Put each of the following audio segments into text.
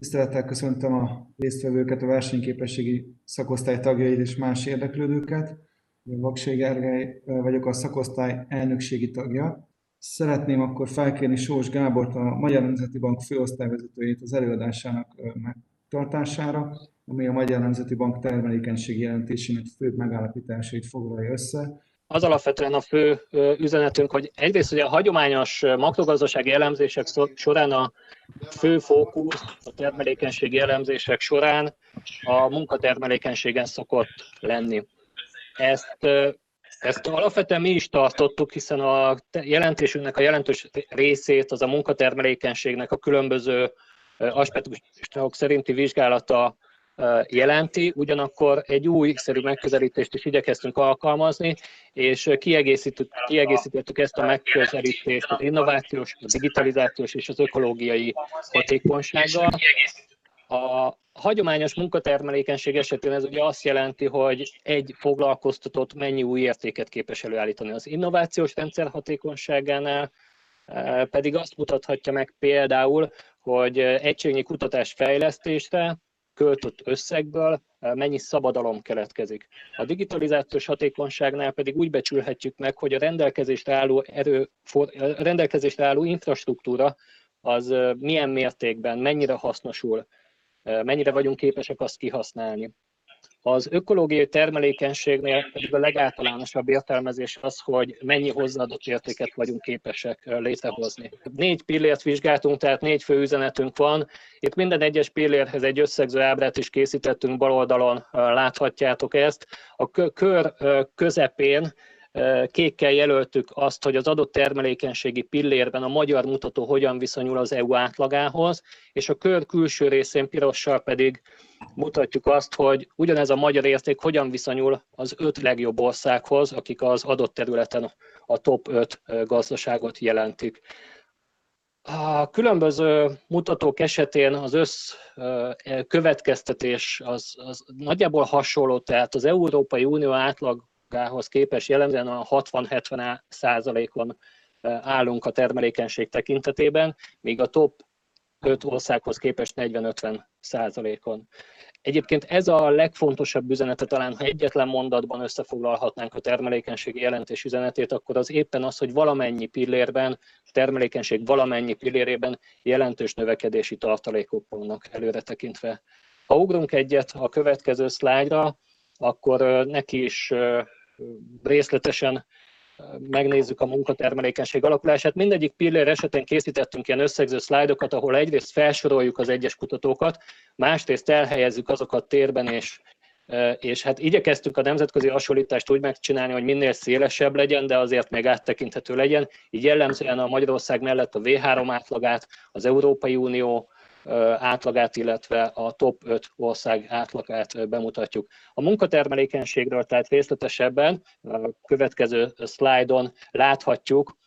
Tisztelettel köszöntöm a résztvevőket, a versenyképességi szakosztály tagjait és más érdeklődőket. Vaksé Gergely vagyok a szakosztály elnökségi tagja. Szeretném akkor felkérni Sós Gábort, a Magyar Nemzeti Bank főosztályvezetőjét az előadásának megtartására, ami a Magyar Nemzeti Bank termelékenységi jelentésének fő megállapításait foglalja össze az alapvetően a fő üzenetünk, hogy egyrészt ugye a hagyományos makrogazdasági elemzések során a fő fókusz a termelékenységi elemzések során a munkatermelékenységen szokott lenni. Ezt, ezt alapvetően mi is tartottuk, hiszen a jelentésünknek a jelentős részét az a munkatermelékenységnek a különböző aspektusok szerinti vizsgálata jelenti, ugyanakkor egy újszerű megközelítést is igyekeztünk alkalmazni, és kiegészítettük ezt a megközelítést az innovációs, a digitalizációs és az ökológiai hatékonysággal. A hagyományos munkatermelékenység esetén ez ugye azt jelenti, hogy egy foglalkoztatott mennyi új értéket képes előállítani az innovációs rendszer hatékonyságánál, pedig azt mutathatja meg például, hogy egységnyi kutatás fejlesztésre költött összegből mennyi szabadalom keletkezik. A digitalizációs hatékonyságnál pedig úgy becsülhetjük meg, hogy a rendelkezésre álló, erő, a rendelkezésre álló infrastruktúra az milyen mértékben, mennyire hasznosul, mennyire vagyunk képesek azt kihasználni. Az ökológiai termelékenységnél pedig a legáltalánosabb értelmezés az, hogy mennyi hozzáadott értéket vagyunk képesek létrehozni. Négy pillért vizsgáltunk, tehát négy fő üzenetünk van. Itt minden egyes pillérhez egy összegző ábrát is készítettünk, bal oldalon láthatjátok ezt. A kör közepén Kékkel jelöltük azt, hogy az adott termelékenységi pillérben a magyar mutató hogyan viszonyul az EU átlagához, és a kör külső részén pirossal pedig mutatjuk azt, hogy ugyanez a magyar érték hogyan viszonyul az öt legjobb országhoz, akik az adott területen a top 5 gazdaságot jelentik. A különböző mutatók esetén az össz következtetés az, az nagyjából hasonló, tehát az Európai Unió átlag átlagához képest jellemzően a 60-70 százalékon állunk a termelékenység tekintetében, míg a top 5 országhoz képest 40-50 százalékon. Egyébként ez a legfontosabb üzenete talán, ha egyetlen mondatban összefoglalhatnánk a termelékenységi jelentés üzenetét, akkor az éppen az, hogy valamennyi pillérben, a termelékenység valamennyi pillérében jelentős növekedési tartalékok vannak előre tekintve. Ha ugrunk egyet a következő szlájdra, akkor neki is részletesen megnézzük a munkatermelékenység alakulását. Mindegyik pillér esetén készítettünk ilyen összegző szlájdokat, ahol egyrészt felsoroljuk az egyes kutatókat, másrészt elhelyezzük azokat térben, és, és hát igyekeztünk a nemzetközi hasonlítást úgy megcsinálni, hogy minél szélesebb legyen, de azért még áttekinthető legyen. Így jellemzően a Magyarország mellett a V3 átlagát, az Európai Unió átlagát, illetve a top 5 ország átlagát bemutatjuk. A munkatermelékenységről tehát részletesebben a következő szlájdon láthatjuk,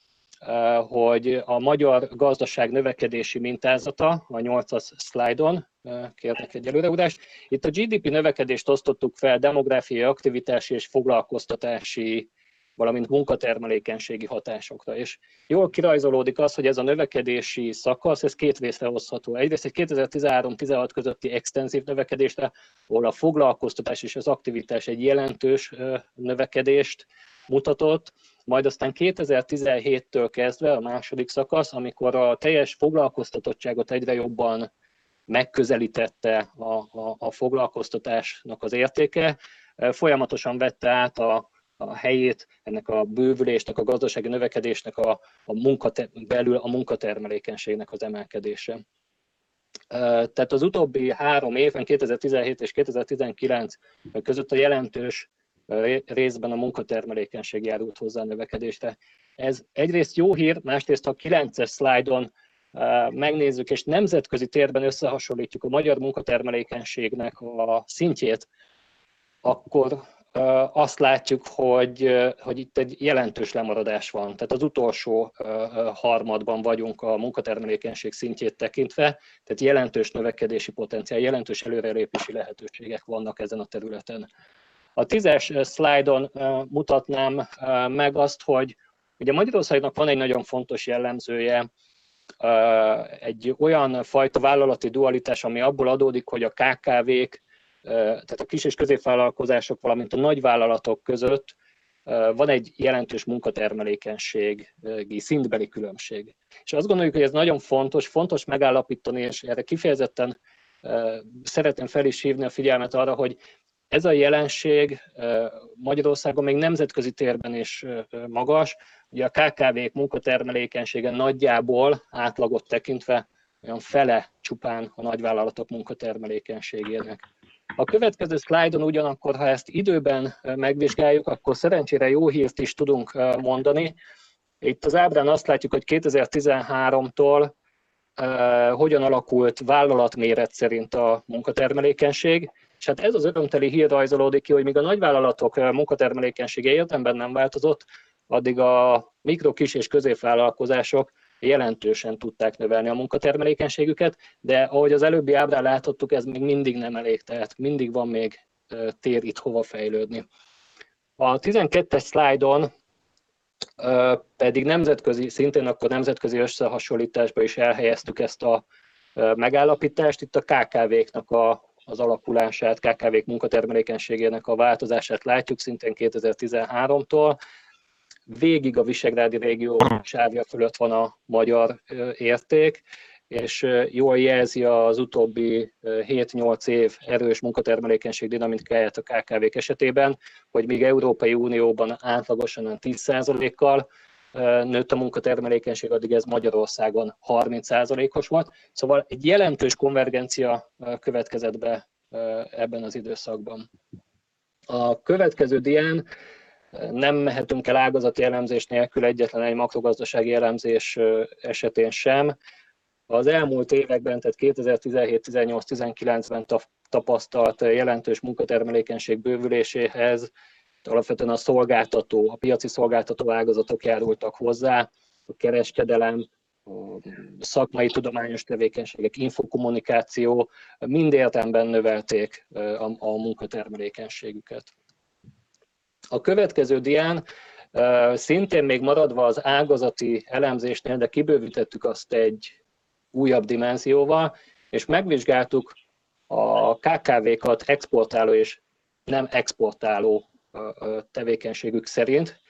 hogy a magyar gazdaság növekedési mintázata, a 8-as szlájdon, kérnek egy előreudást. Itt a GDP növekedést osztottuk fel demográfiai, aktivitási és foglalkoztatási valamint munkatermelékenységi hatásokra. És jól kirajzolódik az, hogy ez a növekedési szakasz, ez két részre hozható. Egyrészt egy 2013-16 közötti extenzív növekedésre, ahol a foglalkoztatás és az aktivitás egy jelentős növekedést mutatott, majd aztán 2017-től kezdve a második szakasz, amikor a teljes foglalkoztatottságot egyre jobban megközelítette a, a, a foglalkoztatásnak az értéke, folyamatosan vette át a, a helyét ennek a bővülésnek, a gazdasági növekedésnek, a, a munkate, belül a munkatermelékenységnek az emelkedése. Tehát az utóbbi három évben, 2017 és 2019 között a jelentős részben a munkatermelékenység járult hozzá a növekedésre. Ez egyrészt jó hír, másrészt a 9-es szlájdon megnézzük, és nemzetközi térben összehasonlítjuk a magyar munkatermelékenységnek a szintjét, akkor azt látjuk, hogy, hogy itt egy jelentős lemaradás van. Tehát az utolsó harmadban vagyunk a munkatermelékenység szintjét tekintve, tehát jelentős növekedési potenciál, jelentős előrelépési lehetőségek vannak ezen a területen. A tízes szlájdon mutatnám meg azt, hogy ugye Magyarországnak van egy nagyon fontos jellemzője, egy olyan fajta vállalati dualitás, ami abból adódik, hogy a KKV-k, tehát a kis és középvállalkozások, valamint a nagyvállalatok között van egy jelentős munkatermelékenységi szintbeli különbség. És azt gondoljuk, hogy ez nagyon fontos, fontos megállapítani, és erre kifejezetten szeretném fel is hívni a figyelmet arra, hogy ez a jelenség Magyarországon még nemzetközi térben is magas. Ugye a KKV-k munkatermelékenysége nagyjából átlagot tekintve olyan fele csupán a nagyvállalatok munkatermelékenységének. A következő szlájdon ugyanakkor, ha ezt időben megvizsgáljuk, akkor szerencsére jó hírt is tudunk mondani. Itt az ábrán azt látjuk, hogy 2013-tól hogyan alakult vállalatméret szerint a munkatermelékenység, és hát ez az örömteli hír rajzolódik ki, hogy míg a nagyvállalatok munkatermelékenysége érdemben nem változott, addig a mikro, kis és középvállalkozások jelentősen tudták növelni a munkatermelékenységüket, de ahogy az előbbi ábrán láthattuk, ez még mindig nem elég, tehát mindig van még tér itt hova fejlődni. A 12-es szlájdon pedig nemzetközi, szintén akkor nemzetközi összehasonlításba is elhelyeztük ezt a megállapítást. Itt a KKV-knak a, az alakulását, KKV-k munkatermelékenységének a változását látjuk szintén 2013-tól végig a Visegrádi régió sávja fölött van a magyar érték, és jól jelzi az utóbbi 7-8 év erős munkatermelékenység dinamikáját a KKV-k esetében, hogy még Európai Unióban átlagosan 10%-kal nőtt a munkatermelékenység, addig ez Magyarországon 30%-os volt. Szóval egy jelentős konvergencia következett be ebben az időszakban. A következő dián nem mehetünk el ágazati elemzés nélkül egyetlen egy makrogazdasági elemzés esetén sem. Az elmúlt években, tehát 2017, 18, 19-ben tapasztalt jelentős munkatermelékenység bővüléséhez alapvetően a szolgáltató, a piaci szolgáltató ágazatok járultak hozzá, a kereskedelem, a szakmai tudományos tevékenységek, infokommunikáció mind értemben növelték a, a munkatermelékenységüket. A következő dián szintén még maradva az ágazati elemzésnél, de kibővítettük azt egy újabb dimenzióval, és megvizsgáltuk a KKV-kat exportáló és nem exportáló tevékenységük szerint,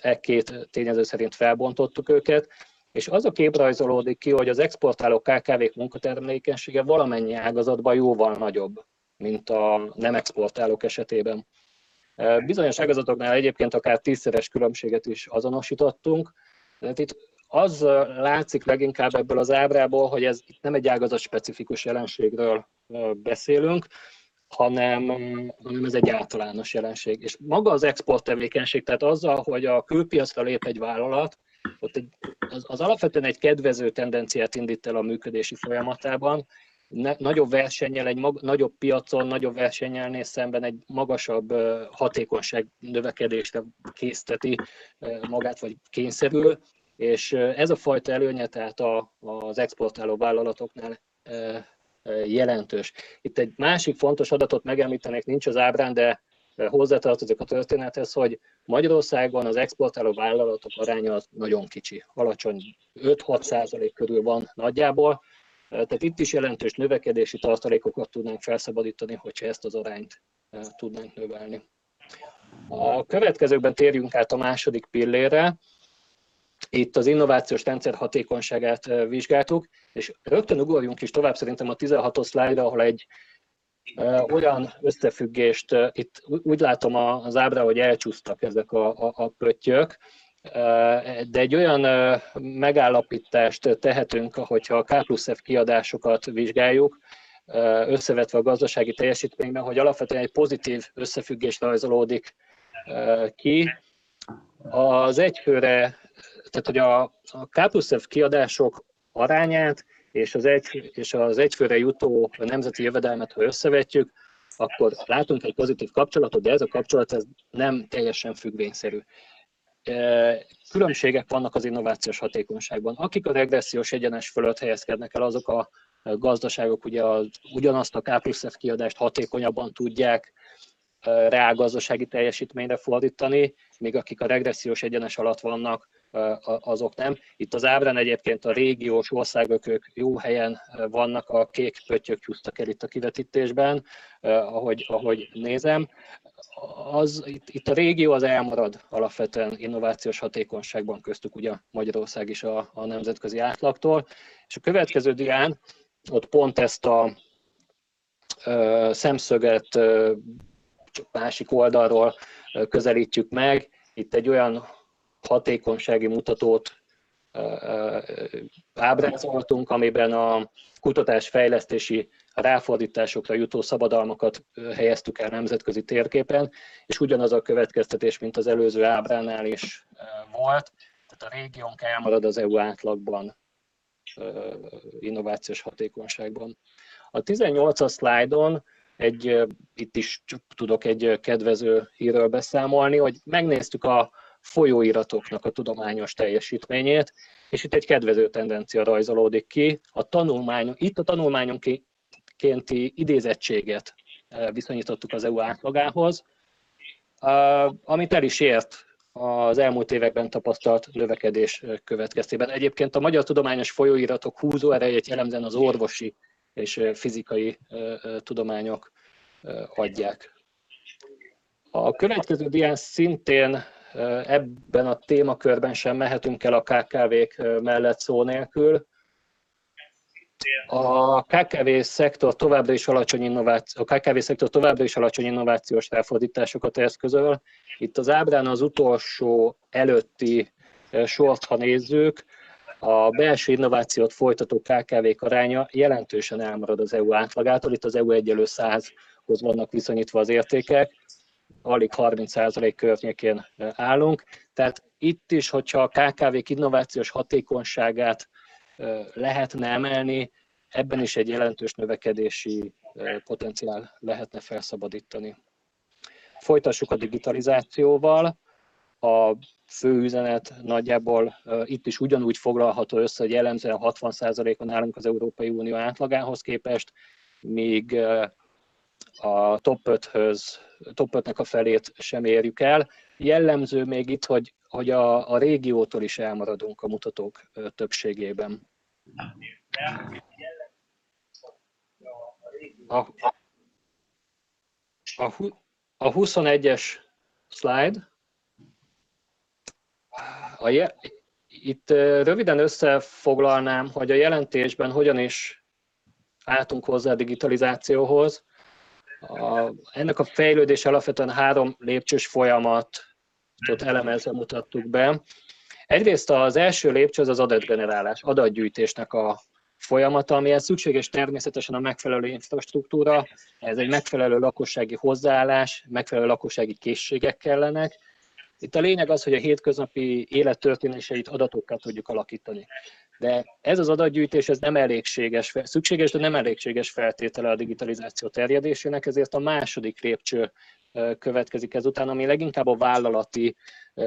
e két tényező szerint felbontottuk őket, és az a kép rajzolódik ki, hogy az exportáló KKV-k munkatermelékenysége valamennyi ágazatban jóval nagyobb, mint a nem exportálók esetében. Bizonyos ágazatoknál egyébként akár tízszeres különbséget is azonosítottunk. Tehát itt az látszik leginkább ebből az ábrából, hogy ez itt nem egy ágazat specifikus jelenségről beszélünk, hanem, hanem ez egy általános jelenség. És maga az export tevékenység, tehát azzal, hogy a külpiacra lép egy vállalat, ott egy, az, az alapvetően egy kedvező tendenciát indít el a működési folyamatában, ne, nagyobb versennyel, egy mag, nagyobb piacon, nagyobb versennyel néz szemben egy magasabb uh, hatékonyság növekedésre készteti uh, magát, vagy kényszerül, és uh, ez a fajta előnye tehát a, az exportáló vállalatoknál jelentős. Itt egy másik fontos adatot megemlítenék, nincs az ábrán, de hozzátartozik a történethez, hogy Magyarországon az exportáló vállalatok aránya az nagyon kicsi, alacsony 5-6 százalék körül van nagyjából, tehát itt is jelentős növekedési tartalékokat tudnánk felszabadítani, hogyha ezt az arányt tudnánk növelni. A következőkben térjünk át a második pillére. Itt az innovációs rendszer hatékonyságát vizsgáltuk, és rögtön ugorjunk is tovább szerintem a 16-os szlájdra, ahol egy olyan összefüggést, itt úgy látom az ábra, hogy elcsúsztak ezek a, a, a pöttyök, de egy olyan megállapítást tehetünk, hogyha a K plusz F kiadásokat vizsgáljuk, összevetve a gazdasági teljesítményben, hogy alapvetően egy pozitív összefüggés rajzolódik ki. Az egyfőre, tehát hogy a, a K plusz F kiadások arányát és az, egy, és az egyfőre jutó nemzeti jövedelmet, ha összevetjük, akkor látunk egy pozitív kapcsolatot, de ez a kapcsolat ez nem teljesen függvényszerű különbségek vannak az innovációs hatékonyságban. Akik a regressziós egyenes fölött helyezkednek el, azok a gazdaságok ugye az, ugyanazt a K plusz F kiadást hatékonyabban tudják reálgazdasági teljesítményre fordítani, míg akik a regressziós egyenes alatt vannak, azok nem. Itt az ábrán egyébként a régiós országok ők jó helyen vannak, a kék pöttyök csúsztak el itt a kivetítésben, ahogy, ahogy nézem. Az, itt, itt a régió az elmarad alapvetően innovációs hatékonyságban, köztük ugye Magyarország is a, a nemzetközi átlagtól. És a következő dián ott pont ezt a ö, szemszöget ö, másik oldalról közelítjük meg. Itt egy olyan hatékonysági mutatót ábrázoltunk, amiben a kutatásfejlesztési ráfordításokra jutó szabadalmakat helyeztük el nemzetközi térképen, és ugyanaz a következtetés, mint az előző ábránál is volt, tehát a régiónk elmarad az EU átlagban innovációs hatékonyságban. A 18-as szlájdon egy, itt is tudok egy kedvező hírről beszámolni, hogy megnéztük a folyóiratoknak a tudományos teljesítményét, és itt egy kedvező tendencia rajzolódik ki. A tanulmány, itt a tanulmányonkénti idézettséget viszonyítottuk az EU átlagához, amit el is ért az elmúlt években tapasztalt növekedés következtében. Egyébként a magyar tudományos folyóiratok húzó erejét jellemzően az orvosi és fizikai tudományok adják. A következő dián szintén ebben a témakörben sem mehetünk el a KKV-k mellett szó nélkül. A KKV szektor továbbra is alacsony innováció, a KKV szektor továbbra is alacsony innovációs ráfordításokat eszközöl. Itt az ábrán az utolsó előtti sort, ha nézzük, a belső innovációt folytató KKV-k aránya jelentősen elmarad az EU átlagától. Itt az EU egyelő 100-hoz vannak viszonyítva az értékek alig 30% környékén állunk. Tehát itt is, hogyha a KKV-k innovációs hatékonyságát lehetne emelni, ebben is egy jelentős növekedési potenciál lehetne felszabadítani. Folytassuk a digitalizációval. A fő üzenet nagyjából itt is ugyanúgy foglalható össze, hogy jellemzően 60%-on állunk az Európai Unió átlagához képest, míg a top 5-höz, top 5-nek a felét sem érjük el. Jellemző még itt, hogy, hogy a, a régiótól is elmaradunk a mutatók többségében. A, a, a 21-es slide. A je, itt röviden összefoglalnám, hogy a jelentésben hogyan is álltunk hozzá a digitalizációhoz. A, ennek a fejlődés alapvetően három lépcsős folyamatot elemezve mutattuk be. Egyrészt az első lépcső az az adatgenerálás, adatgyűjtésnek a folyamata, amihez szükséges természetesen a megfelelő infrastruktúra, ez egy megfelelő lakossági hozzáállás, megfelelő lakossági készségek kellenek. Itt a lényeg az, hogy a hétköznapi élettörténéseit adatokkal tudjuk alakítani. De ez az adatgyűjtés ez nem elégséges, szükséges, de nem elégséges feltétele a digitalizáció terjedésének, ezért a második lépcső következik ezután, ami leginkább a vállalati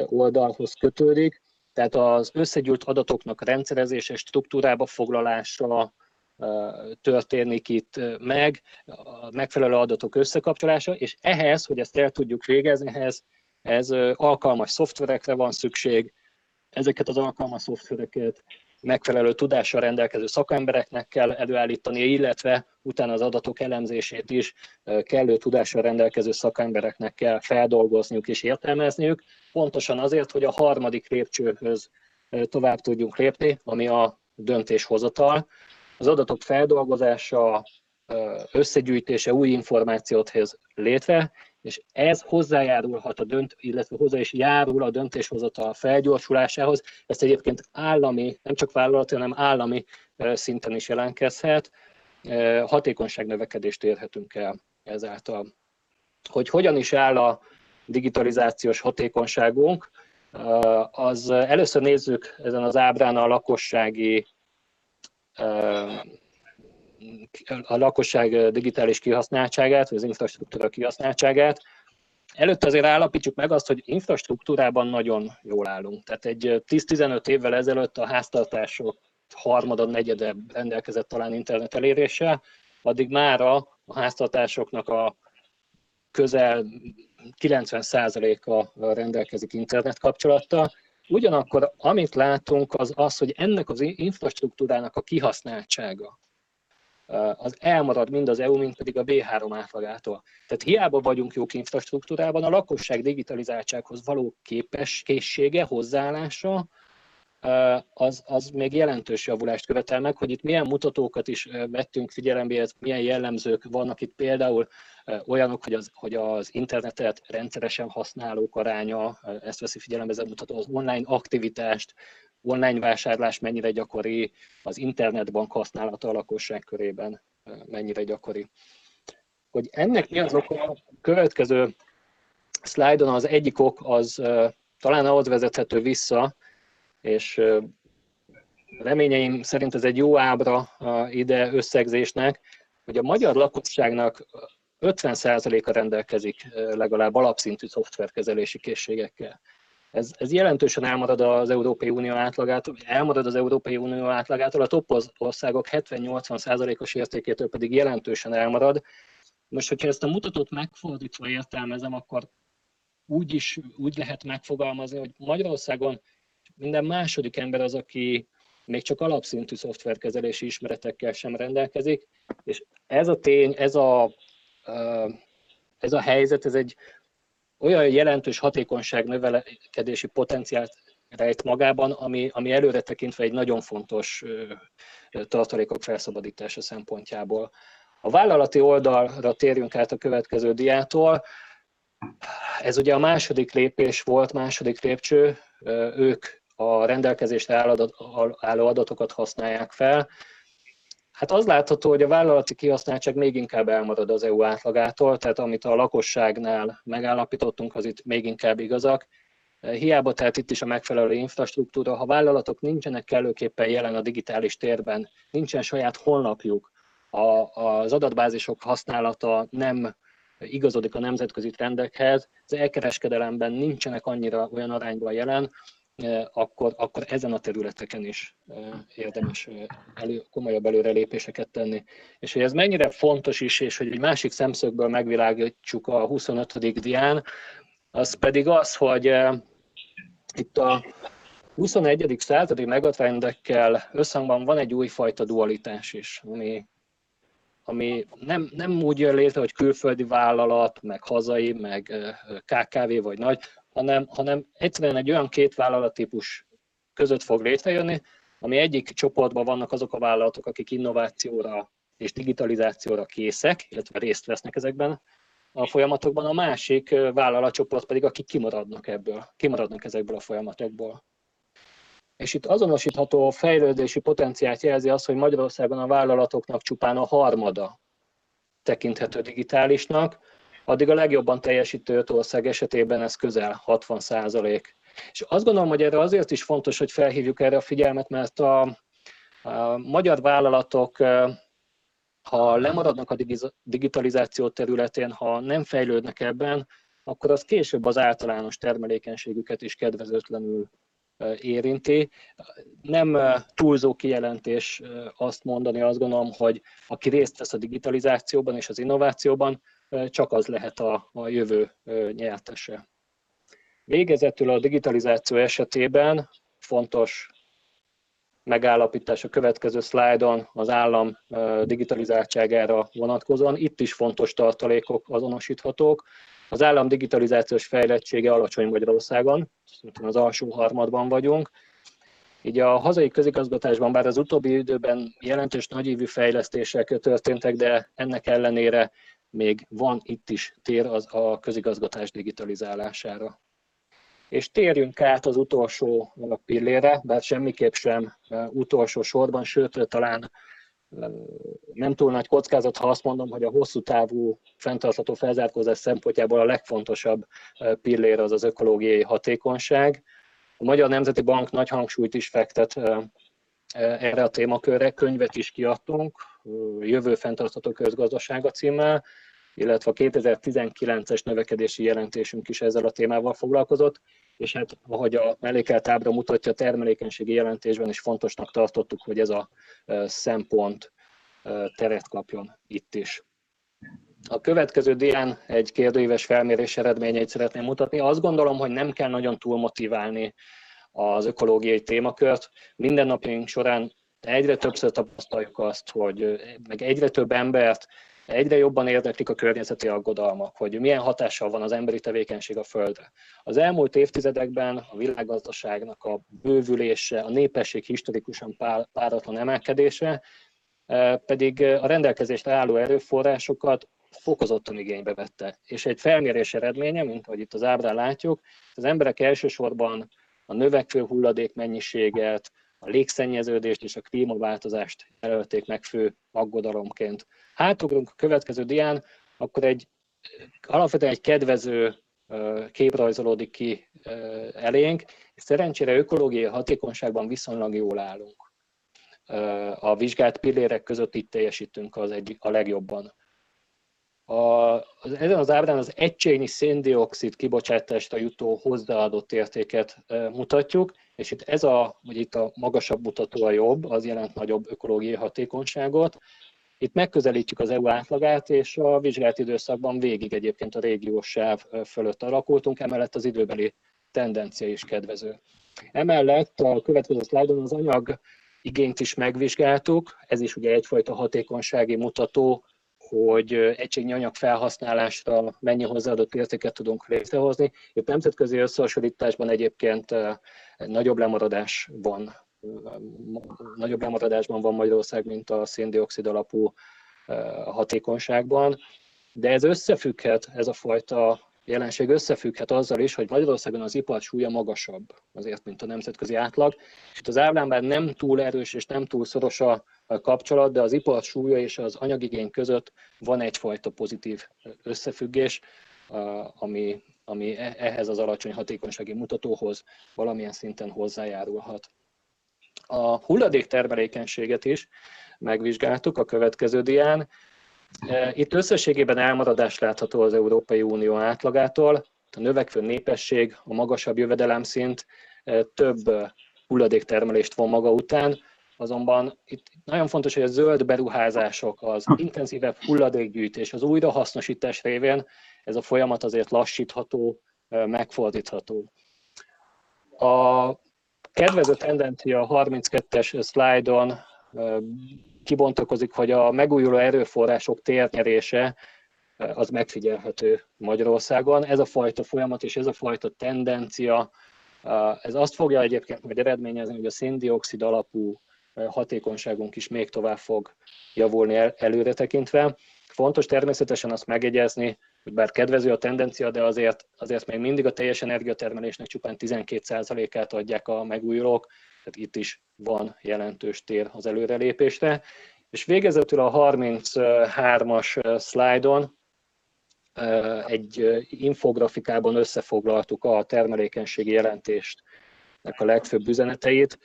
oldalhoz kötődik, tehát az összegyűlt adatoknak rendszerezése, struktúrába foglalása történik itt meg, a megfelelő adatok összekapcsolása, és ehhez, hogy ezt el tudjuk végezni, ehhez ez alkalmas szoftverekre van szükség, ezeket az alkalmas szoftvereket megfelelő tudással rendelkező szakembereknek kell előállítani, illetve utána az adatok elemzését is kellő tudással rendelkező szakembereknek kell feldolgozniuk és értelmezniük, pontosan azért, hogy a harmadik lépcsőhöz tovább tudjunk lépni, ami a döntéshozatal. Az adatok feldolgozása, összegyűjtése, új információt hoz létre, és ez hozzájárulhat a dönt, illetve hozzá is járul a döntéshozatal felgyorsulásához. Ezt egyébként állami, nem csak vállalati, hanem állami szinten is jelentkezhet. Hatékonyságnövekedést érhetünk el ezáltal. Hogy hogyan is áll a digitalizációs hatékonyságunk, az először nézzük ezen az ábrán a lakossági a lakosság digitális kihasználtságát, vagy az infrastruktúra kihasználtságát. Előtte azért állapítsuk meg azt, hogy infrastruktúrában nagyon jól állunk. Tehát egy 10-15 évvel ezelőtt a háztartások harmada, negyede rendelkezett talán internet eléréssel, addig már a háztartásoknak a közel 90%-a rendelkezik internet kapcsolattal, Ugyanakkor amit látunk az az, hogy ennek az infrastruktúrának a kihasználtsága az elmarad mind az EU, mind pedig a B3 átlagától. Tehát hiába vagyunk jók infrastruktúrában, a lakosság digitalizáltsághoz való képes készsége, hozzáállása, az, az még jelentős javulást követel meg, hogy itt milyen mutatókat is vettünk figyelembe, milyen jellemzők vannak itt például olyanok, hogy az, hogy az internetet rendszeresen használók aránya, ezt veszi figyelembe ez a mutató, az online aktivitást, online vásárlás mennyire gyakori, az internetbank használata a lakosság körében mennyire gyakori. Hogy ennek mi az oka, a következő szlájdon az egyik ok az talán ahhoz vezethető vissza, és reményeim szerint ez egy jó ábra ide összegzésnek, hogy a magyar lakosságnak 50%-a rendelkezik legalább alapszintű szoftverkezelési készségekkel. Ez, ez jelentősen elmarad az Európai Unió átlagától, elmarad az Európai Unió átlagától, a top országok 70-80%-os értékétől pedig jelentősen elmarad. Most, hogyha ezt a mutatót megfordítva értelmezem, akkor úgy is úgy lehet megfogalmazni, hogy Magyarországon minden második ember az, aki még csak alapszintű szoftverkezelési ismeretekkel sem rendelkezik, és ez a tény, ez a, ez a helyzet, ez egy olyan jelentős hatékonyság növekedési potenciált rejt magában, ami, ami előre tekintve egy nagyon fontos tartalékok felszabadítása szempontjából. A vállalati oldalra térjünk át a következő diától. Ez ugye a második lépés volt, második lépcső, ők a rendelkezésre álló adatokat használják fel. Hát az látható, hogy a vállalati kihasználtság még inkább elmarad az EU átlagától, tehát amit a lakosságnál megállapítottunk, az itt még inkább igazak. Hiába tehát itt is a megfelelő infrastruktúra, ha vállalatok nincsenek kellőképpen jelen a digitális térben, nincsen saját honlapjuk, a, az adatbázisok használata nem igazodik a nemzetközi trendekhez, az elkereskedelemben nincsenek annyira olyan arányban jelen, akkor, akkor ezen a területeken is érdemes elő, komolyabb előrelépéseket tenni. És hogy ez mennyire fontos is, és hogy egy másik szemszögből megvilágítsuk a 25. dián, az pedig az, hogy itt a 21. századi megatrendekkel összhangban van egy újfajta dualitás is, ami, ami nem, nem úgy jön létre, hogy külföldi vállalat, meg hazai, meg KKV vagy nagy, hanem, hanem egyszerűen egy olyan két vállalattípus között fog létrejönni, ami egyik csoportban vannak azok a vállalatok, akik innovációra és digitalizációra készek, illetve részt vesznek ezekben a folyamatokban, a másik vállalatcsoport pedig, akik kimaradnak ebből, kimaradnak ezekből a folyamatokból. És itt azonosítható fejlődési potenciált jelzi az, hogy Magyarországon a vállalatoknak csupán a harmada tekinthető digitálisnak, addig a legjobban teljesítő öt ország esetében ez közel 60 százalék. És azt gondolom, hogy erre azért is fontos, hogy felhívjuk erre a figyelmet, mert a, a magyar vállalatok, ha lemaradnak a digitalizáció területén, ha nem fejlődnek ebben, akkor az később az általános termelékenységüket is kedvezőtlenül érinti. Nem túlzó kijelentés azt mondani, azt gondolom, hogy aki részt vesz a digitalizációban és az innovációban, csak az lehet a, a jövő nyertese. Végezetül a digitalizáció esetében fontos megállapítás a következő szlájdon az állam digitalizáltságára vonatkozóan. Itt is fontos tartalékok azonosíthatók. Az állam digitalizációs fejlettsége alacsony Magyarországon, az alsó harmadban vagyunk. Így a hazai közigazgatásban bár az utóbbi időben jelentős nagyívű fejlesztések történtek, de ennek ellenére még van itt is tér az a közigazgatás digitalizálására. És térjünk át az utolsó pillére, bár semmiképp sem utolsó sorban, sőt, talán nem túl nagy kockázat, ha azt mondom, hogy a hosszú távú fenntartható felzárkózás szempontjából a legfontosabb pillér az az ökológiai hatékonyság. A Magyar Nemzeti Bank nagy hangsúlyt is fektet erre a témakörre, könyvet is kiadtunk, Jövő fenntartható közgazdasága címmel, illetve a 2019-es növekedési jelentésünk is ezzel a témával foglalkozott, és hát ahogy a mellékelt ábra mutatja, a termelékenységi jelentésben is fontosnak tartottuk, hogy ez a szempont teret kapjon itt is. A következő dián egy kérdőíves felmérés eredményeit szeretném mutatni. Azt gondolom, hogy nem kell nagyon túlmotiválni az ökológiai témakört. Minden napjunk során egyre többször tapasztaljuk azt, hogy meg egyre több embert egyre jobban érdeklik a környezeti aggodalmak, hogy milyen hatással van az emberi tevékenység a Földre. Az elmúlt évtizedekben a világgazdaságnak a bővülése, a népesség historikusan páratlan emelkedése, pedig a rendelkezésre álló erőforrásokat fokozottan igénybe vette. És egy felmérés eredménye, mint ahogy itt az ábrán látjuk, az emberek elsősorban a növekvő hulladék mennyiséget, a légszennyeződést és a klímaváltozást jelölték meg fő aggodalomként. Hátugrunk a következő dián, akkor egy alapvetően egy kedvező kép rajzolódik ki elénk, és szerencsére ökológiai hatékonyságban viszonylag jól állunk. A vizsgált pillérek között itt teljesítünk az egy, a legjobban. A, az, ezen az ábrán az egységnyi széndiokszid kibocsátásra jutó hozzáadott értéket mutatjuk, és itt ez a, vagy itt a magasabb mutató a jobb, az jelent nagyobb ökológiai hatékonyságot. Itt megközelítjük az EU átlagát, és a vizsgált időszakban végig egyébként a régiós sáv fölött alakultunk, emellett az időbeli tendencia is kedvező. Emellett a következő szlájdon az anyag igényt is megvizsgáltuk, ez is ugye egyfajta hatékonysági mutató, hogy egységnyi anyag felhasználásra mennyi hozzáadott értéket tudunk létrehozni. Itt nemzetközi összehasonlításban egyébként nagyobb lemaradás van, nagyobb lemaradásban van Magyarország, mint a széndiokszid alapú hatékonyságban, de ez összefügghet, ez a fajta jelenség összefügghet azzal is, hogy Magyarországon az ipar súlya magasabb azért, mint a nemzetközi átlag. Itt az ábrán nem túl erős és nem túl szoros a kapcsolat, de az ipar súlya és az anyagigény között van egyfajta pozitív összefüggés, ami, ami e, ehhez az alacsony hatékonysági mutatóhoz valamilyen szinten hozzájárulhat. A hulladék termelékenységet is megvizsgáltuk a következő dián. E, itt összességében elmaradás látható az Európai Unió átlagától. A növekvő népesség, a magasabb jövedelemszint e, több hulladéktermelést von maga után, azonban itt nagyon fontos, hogy a zöld beruházások, az intenzívebb hulladékgyűjtés, az újrahasznosítás révén ez a folyamat azért lassítható, megfordítható. A kedvező tendencia a 32-es szlájdon kibontakozik, hogy a megújuló erőforrások térnyerése az megfigyelhető Magyarországon. Ez a fajta folyamat és ez a fajta tendencia, ez azt fogja egyébként majd eredményezni, hogy a széndiokszid alapú hatékonyságunk is még tovább fog javulni előre tekintve. Fontos természetesen azt megjegyezni, hogy bár kedvező a tendencia, de azért, azért még mindig a teljes energiatermelésnek csupán 12%-át adják a megújulók, tehát itt is van jelentős tér az előrelépésre. És végezetül a 33-as szlájdon egy infografikában összefoglaltuk a termelékenységi jelentést a legfőbb üzeneteit,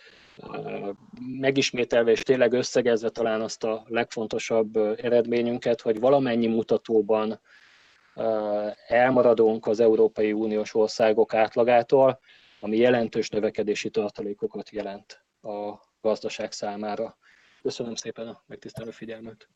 megismételve és tényleg összegezve talán azt a legfontosabb eredményünket, hogy valamennyi mutatóban elmaradunk az Európai Uniós országok átlagától, ami jelentős növekedési tartalékokat jelent a gazdaság számára. Köszönöm szépen a megtisztelő figyelmet.